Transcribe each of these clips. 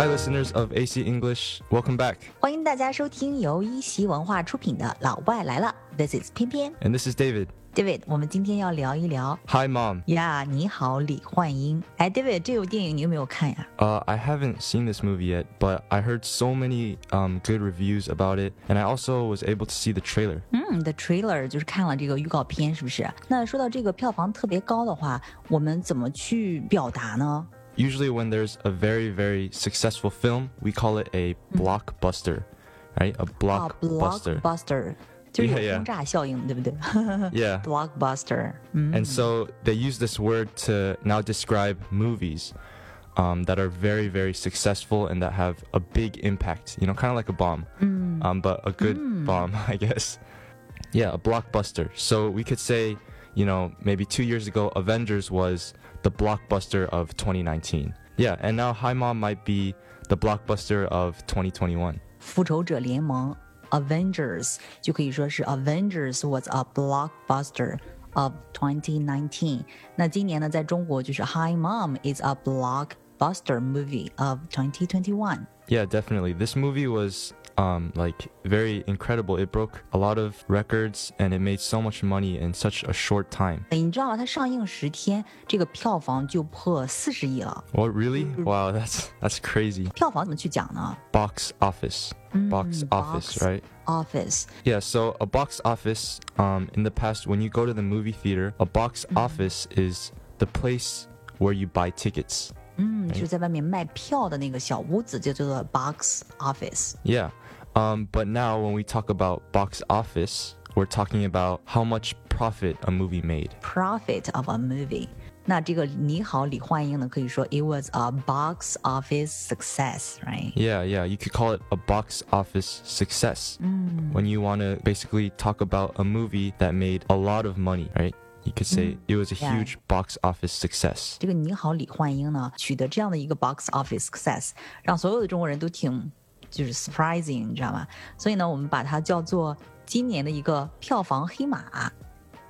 Hi, listeners of AC English. Welcome back. 欢迎大家收听由一席文化出品的《老外来了》，This is 翩翩 and this is David. David，我们今天要聊一聊。Hi, Mom. Yeah，你好，李焕英。哎，David，这部电影你有没有看呀？呃、uh,，I haven't seen this movie yet, but I heard so many um good reviews about it, and I also was able to see the trailer. Mm, 嗯，the trailer 就是看了这个预告片，是不是？那说到这个票房特别高的话，我们怎么去表达呢？Usually, when there's a very, very successful film, we call it a blockbuster, right? A 啊 blockbuster. ，blockbuster 就是有 Yeah, yeah. 轰炸效应，对不对 Yeah. ？blockbuster，嗯 And so they use this word to now describe movies um, that are very, very successful and that have a big impact, you know, kind of like a bomb, um, but a good bomb, I guess. Yeah, a blockbuster. So we could say, you know, maybe two years ago, Avengers was the blockbuster of 2019. Yeah, and now Hi Mom might be the blockbuster of 2021. 复仇者联盟 Avengers 就可以说是 Avengers was a blockbuster of 2019。那今年呢，在中国就是 Hi Mom is a blockbuster movie of 2021。 Yeah, definitely. This movie was um, like very incredible. It broke a lot of records and it made so much money in such a short time. 哎你知道吗？它上映十天，这个票房就破四十亿了。 What really? Wow, that's that's crazy. 票房怎么去讲呢 Box office. Box office, box right? Office Yeah, so a box office um, in the past when you go to the movie theater, a box office is the place where you buy tickets. 嗯，就是在外面卖票的那个小屋子，就叫做 box office。 Yeah. Um, but now when we talk about box office, we're talking about how much profit a movie made. profit of a movie。那这个你好，李焕英呢，可以说 it was a box office success，right？ Yeah, yeah, you could call it a box office success. When you want to basically talk about a movie that made a lot of money, right? You could say it was a huge box office success. 这个你好，李焕英呢，取得这样的一个 box office success，让所有的中国人都挺就是 surprising，你知道吗？所以呢，我们把它叫做今年的一个票房黑马。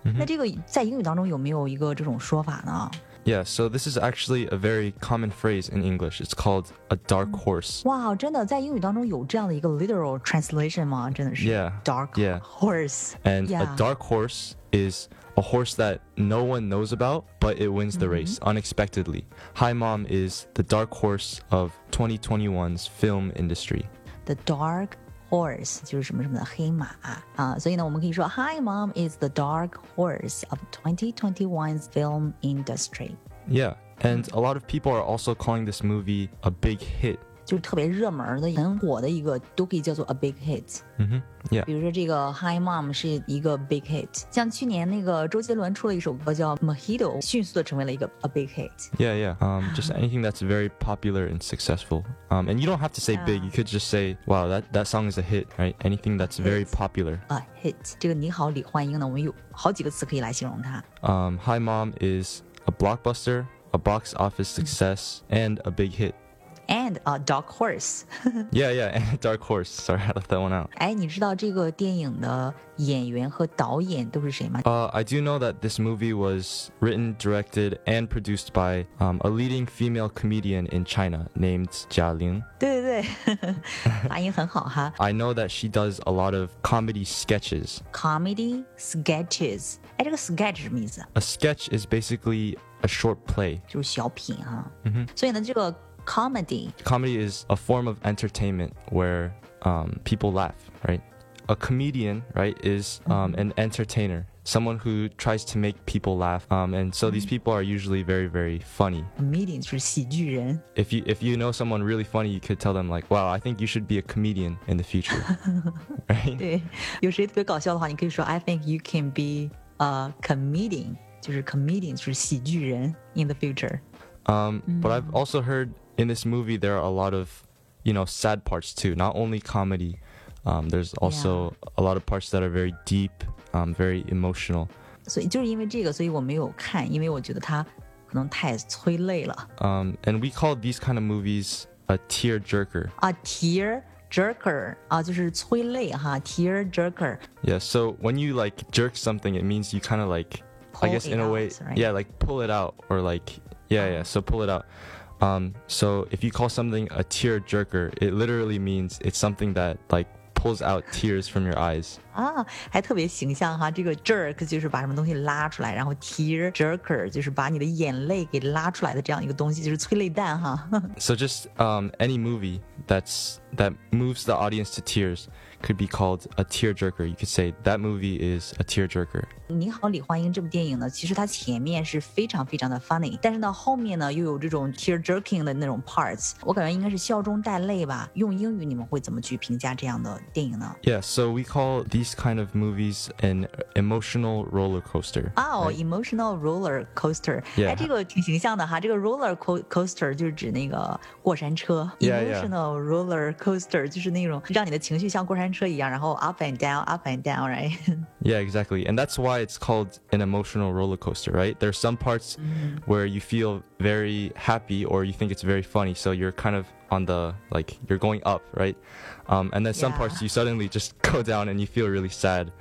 那这个在英语当中有没有一个这种说法呢？Yeah, so this is actually a very common phrase in English. It's called a dark horse. 哇，真的在英语当中有这样的一个 literal translation 吗？真的是 Yeah, dark yeah. horse。 And Yeah. a dark horse is a horse that no one knows about, but it wins the race unexpectedly. Hi Mom is the dark horse of 2021's film industry. The dark horse 就是什么什么的黑马啊，所以呢，我们可以说 Hi Mom is the dark horse of 2021's film industry， Yeah, and a lot of people are also calling this movie a big hit. 就是特别热门的、很火的一个，都可以叫做 a big hit。 Yeah. 比如说这个 Hi Mom 是一个 big hit，像去年那个周杰伦出了一首歌叫 Mojito，迅速的成为了一个 a big hit。 Yeah, yeah. Um, just anything that's very popular and successful. Um, and you don't have to say big. Yeah. You could just say, "Wow, that that song is a hit," right? Anything that's very Hit. popular. a hit，这个你好李焕英呢，我们有好几个词可以来形容它。 Um, Hi Mom is a blockbuster, a box office success, and a big hit. And a dark horse， Yeah, yeah, and a dark horse. Sorry, I left that one out. 哎，你知道这个电影的演员和导演都是谁吗？ Uh, I do know that this movie was written, directed, and produced by um, a leading female comedian in China named Jia Ling. 对对对，发音很好哈。 I know that she does a lot of comedy sketches. Comedy sketches，哎，这个 sketch 什么意思？ A sketch is basically a short play. 就是小品哈。所以呢，这个 comedy Comedy is a form of entertainment where um, people laugh, right? A comedian, right, is um, an entertainer, someone who tries to make people laugh. Um, and so these people are usually very, very funny. comedian 就是喜剧人。 If you if you know someone really funny, you could tell them like, "Wow, I think you should be a comedian in the future." right? 对，有谁特别搞笑的话，你可以说 I think you can be a comedian，就是 comedian 就是喜剧人 in the future。 Um, But I've also heard in this movie there are a lot of, you know, sad parts too. Not only comedy. Um, there's also a lot of parts that are very deep, um, very emotional. 所以就是因为这个，所以我没有看，因为我觉得它可能太催泪了。 Um, and we call these kind of movies a tear jerker. 啊，tear jerker 啊，就是催泪哈，tear jerker。 Yeah. So when you like jerk something, it means you kind of like, I Pull guess it in a way, out, right? yeah, like pull it out or like, yeah, yeah. So pull it out. Um, so if you call something a tear jerker, it literally means it's something that like pulls out tears from your eyes. 啊，还特别形象哈。这个 jerk 就是把什么东西拉出来，然后 tear jerker 就是把你的眼泪给拉出来的这样一个东西，就是催泪弹哈。so just um, any movie that's that moves the audience to tears could be called a tearjerker. You could say that movie is a tearjerker. 你好，李焕英这部电影呢，其实它前面是非常非常的 funny，但是呢后面呢又有这种 tear jerking 的那种 parts，我感觉应该是笑中带泪吧。用英语你们会怎么去评价这样的电影呢？Yeah, so we call these kind of movies an emotional roller coaster. 哦、oh,，emotional roller coaster，哎，这个挺形象的哈。这个 roller coaster 就是指那个过山车，emotional roller coaster 就是那种让你的情绪像过山车一样，然后 up and down, up and down, right? yeah, exactly, and that's why it's called an emotional roller coaster, right? There's some parts mm-hmm. where you feel very happy or you think it's very funny, so you're kind of on the like you're going up, right? Um, and then some yeah. parts you suddenly just go down and you feel really sad.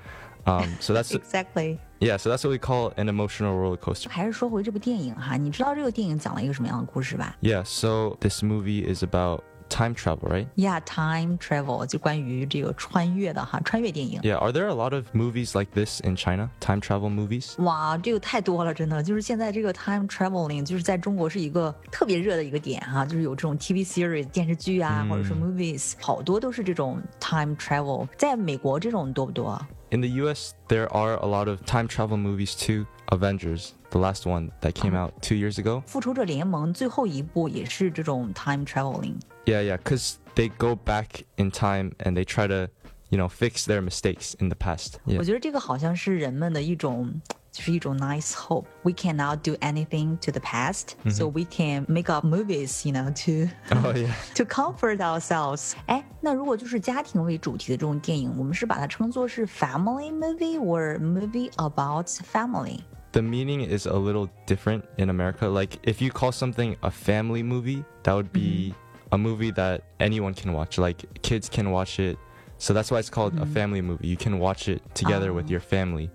Um, so that's exactly. Yeah, so that's what we call an emotional roller coaster. 还是说回这部电影哈，你知道这个电影讲了一个什么样的故事吧？Yeah, so this movie is about time travel, right? Yeah, time travel 就关于这个穿越的哈，穿越电影。Yeah, are there a lot of movies like this in China? Time travel movies? 哇，这个太多了，真的，就是现在这个 time traveling 就是在中国是一个特别热的一个点哈，就是有这种 TV series 电视剧啊，或者说 movies，好多都是这种 time travel。在美国这种多不多 ？In the U.S., there are a lot of time travel movies too. Avengers, the last one that came out two years ago. 复仇者联盟最后一部也是这种 time traveling. Yeah, yeah, because they go back in time and they try to, you know, fix their mistakes in the past. Yeah. 我觉得这个好像是人们的一种。 就是一种 nice hope. We cannot do anything to the past, mm -hmm. so we can make up movies, you know, to oh, yeah. to comfort ourselves. 哎，那如果就是家庭为主题的这种电影，我们是把它称作是 family movie or movie about family? the meaning is a little different in America. Like if you call something a family movie, that would be mm-hmm. a movie that anyone can watch. Like kids can watch it. So that's why it's called mm-hmm. a family movie. You can watch it together with oh. your family.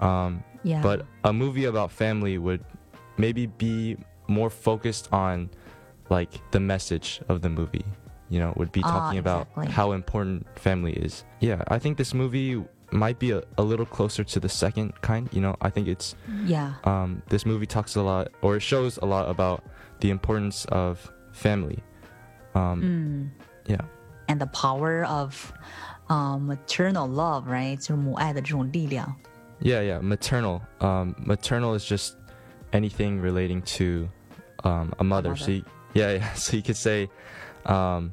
Um, yeah. But a movie about family would maybe be more focused on like the message of the movie. You know, would be ah, talking about how important family is. Yeah, I think this movie might be a, a little closer to the second kind. You know, I think it's yeah. Um, this movie talks a lot, or it shows a lot about the importance of family. Um, mm. Yeah, and the power of um, maternal love, right? 就是母爱的这种力量。 Yeah, yeah, maternal. Um, maternal is just anything relating to um, a mother. A mother. So you, yeah, yeah, so you could say. Um,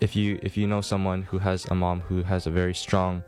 if you if you know someone who has a mom who has a very strong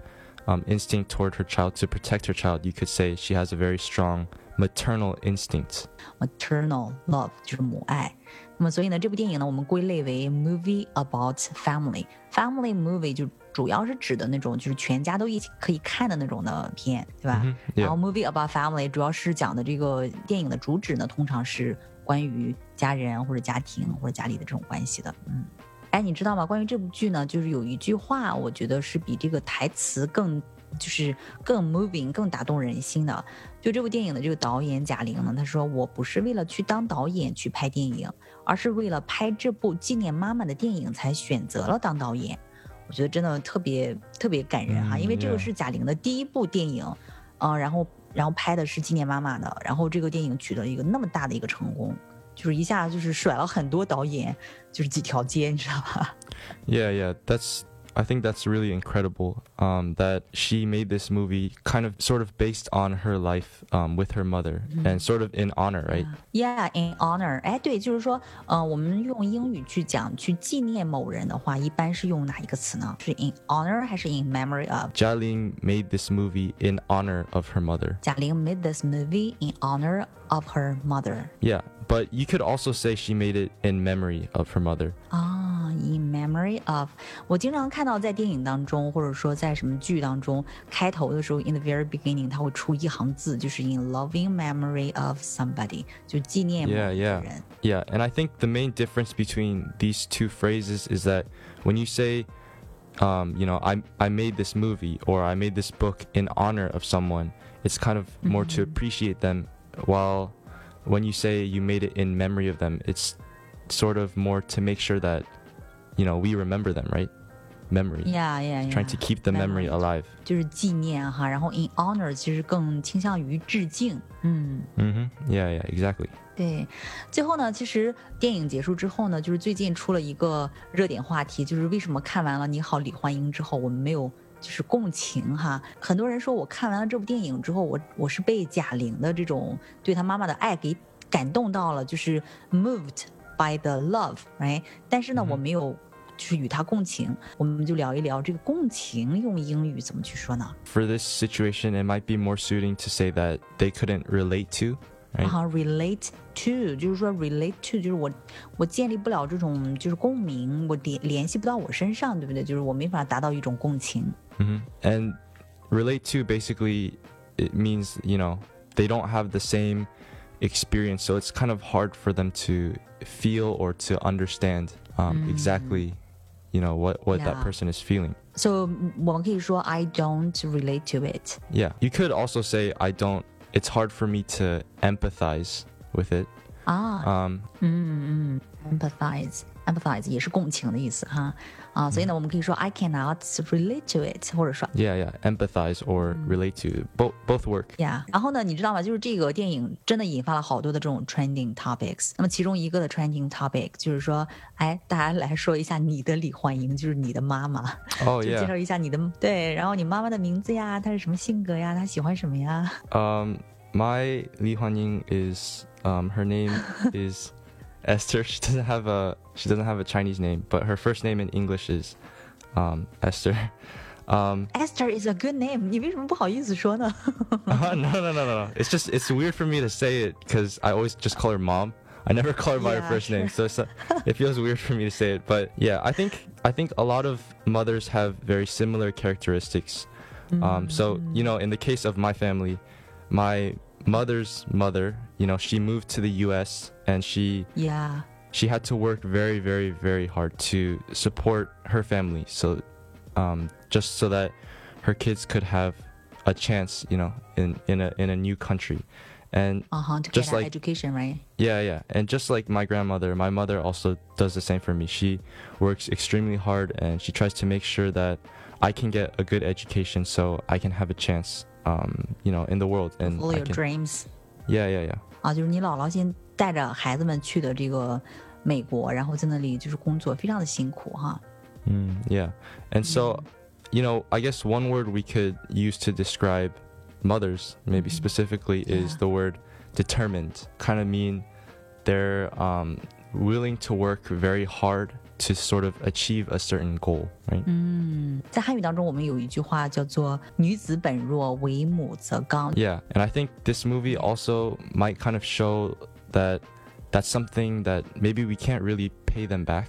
um, instinct toward her child to protect her child, you could say she has a very strong maternal instinct. Maternal love 就是母爱。 那么所以呢，这部电影呢，我们归类为 movie about family。Family movie 就主要是指的那种就是全家都一起可以看的那种的片，对吧？嗯、然后 movie about family 主要是讲的这个电影的主旨呢，通常是关于家人或者家庭或者家里的这种关系的，嗯。哎，你知道吗？关于这部剧呢，就是有一句话，我觉得是比这个台词更，就是更 moving、更打动人心的。就这部电影的这个导演贾玲呢，她说：“我不是为了去当导演去拍电影，而是为了拍这部纪念妈妈的电影才选择了当导演。”我觉得真的特别特别感人哈，因为这个是贾玲的第一部电影，嗯，然后然后拍的是纪念妈妈的，然后这个电影取得一个那么大的一个成功。就是一下就是甩了很多导演，就是几条街，你知道吧？Yeah, yeah, that's I think that's really incredible. Um, that she made this movie kind of sort of based on her life um, with her mother mm-hmm. and sort of in honor, right? Yeah, in honor. 哎，对，就是说，呃，我们用英语去讲去纪念某人的话，一般是用哪一个词呢？是 in honor 还是 in memory of? Jia Ling made this movie in honor of her mother. 贾玲 made this movie in honor of her mother. Yeah, but you could also say she made it in memory of her mother. Ah, in memory of. 我经常看到在电影当中，或者说在什么剧当中，开头的时候，in the very beginning，它会出一行字，就是 in loving memory of somebody，就纪念某个人。Yeah, yeah. And I think the main difference between these two phrases is that when you say um, you know, I I made this movie or I made this book in honor of someone. It's kind of more mm -hmm. to mm-hmm. appreciate them while when you say you made it in memory of them, it's sort of more to make sure that you know we remember them, right? Memory. Yeah, yeah, yeah. Trying to keep the memory, alive. 就是纪念哈，然后 in honor 其实更倾向于致敬。嗯，hmm Yeah, yeah, exactly. 对。最后呢，其实电影结束之后呢，就是最近出了一个热点话题，就是为什么看完了《你好，李焕英》之后，我们没有就是共情哈？很多人说我看完了这部电影之后，我我是被贾玲的这种对她妈妈的爱给感动到了，就是 moved by the love，right？但是呢，我没有。就是与她共情，我们就聊一聊这个共情用英语怎么去说呢？ For this situation, it might be more suiting to say that they couldn't relate to, right? 啊、r e l a t e to 就是说 relate to 就是我我建立不了这种就是共鸣，我联联系不到我身上，对不对？就是我没法达到一种共情。 hmm And relate to basically it means you know they don't have the same experience, so it's kind of hard for them to feel or to understand um, exactly, you know, what what that Yeah. person is feeling. So 我们可以说 I don't relate to it。 Yeah, you could also say I don't. It's hard for me to empathize with it. 啊， Um, 嗯嗯，empathize empathize 也是共情的意思哈啊，所以呢，我们可以说 I cannot relate to it，或者说 yeah, yeah, empathize or relate to both both work. Yeah，然后呢，你知道吗？就是这个电影真的引发了好多的这种 trending topics。那么其中一个的 trending topic 就是说，哎，大家来说一下你的李焕英，就是你的妈妈， Oh 就介 yeah. 绍一下你的对，然后你妈妈的名字呀，她是什么性格呀，她喜欢什么呀？ Um, my Li Huanying is um, her name is Esther. She doesn't have a she doesn't have a Chinese name, but her first name in English is um, Esther. Um, Esther is a good name，你为什么不好意思说呢？ no, no, no, no, no. It's just it's weird for me to say it because I always just call her mom. I never call her by Yeah, her first sure. name, so it's, uh, it feels weird for me to say it. But yeah, I think I think a lot of mothers have very similar characteristics. Um, so you know, in the case of my family, my mother's mother, you know, she moved to the U.S. and she Yeah，she had to work very, very, very hard to support her family. So, um, just so that her kids could have a chance, you know, in in a in a new country, and 啊哈，to Just get an like- education，right？yeah, yeah, and just like my grandmother, my mother also does the same for me. She works extremely hard and she tries to make sure that I can get a good education so I can have a chance, um, you know, in the world. And Follow I your can, dreams。 yeah, yeah, yeah. 啊，就是你姥姥先带着孩子们去的这个美国，然后在那里就是工作，非常的辛苦哈。 Mm, yeah. And so, you know, I guess one word we could use to describe mothers, maybe specifically, is Yeah. the word determined. Kind of mean they're um, willing to work very hard to sort of achieve a certain goal, right? 嗯，在汉语当中，我们有一句话叫做“女子本弱，为母则刚 Yeah. And I think this movie also might kind of show that that's something that maybe we can't really pay them back.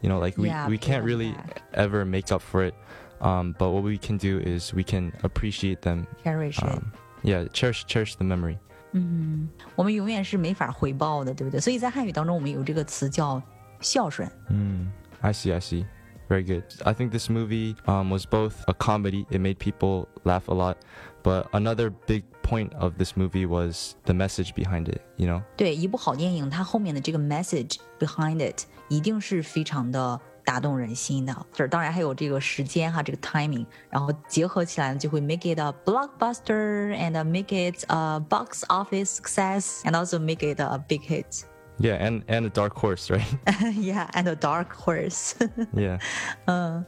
You know, like we, Yeah, we pay can't them really back. ever make up for it. Um, but what we can do is we can appreciate them ，cherish it”。 um, yeah cherish cherish the memory 嗯，我们永远是没法回报的，对不对？所以在汉语当中，我们有这个词叫 孝顺。 mm, i see i see very good i think this movie um, was both a comedy it made people laugh a lot but another big point of this movie was the message behind it you know 对，一部好电影，它后面的这个 message behind it 一定是非常的打动人心的。这儿当然还有这个时间哈，这个 timing，然后结合起来呢，就会 make it a blockbuster and make it a box office success and also make it a big hit. yeah and and a dark horse right yeah, and a dark horse. yeah 嗯，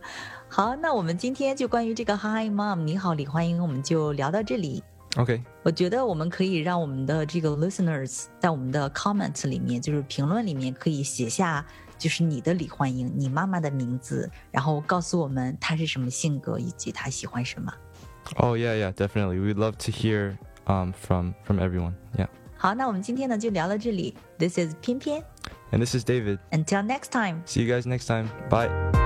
好，那我们今天就关于这个 Hi Mom，你好李焕英，我们就聊到这里。 okay 我觉得我们可以让我们的这个 listeners 在我们的 comment 里面，就是评论里面可以写下，就是你的李焕英，你妈妈的名字，然后告诉我们她是什么性格，以及她喜欢什么。 oh yeah yeah definitely we'd love to hear um, from from everyone yeah 好，那我们今天呢就聊到这里。This is 翩翩，and this is David. Until next time. See you guys next time. Bye.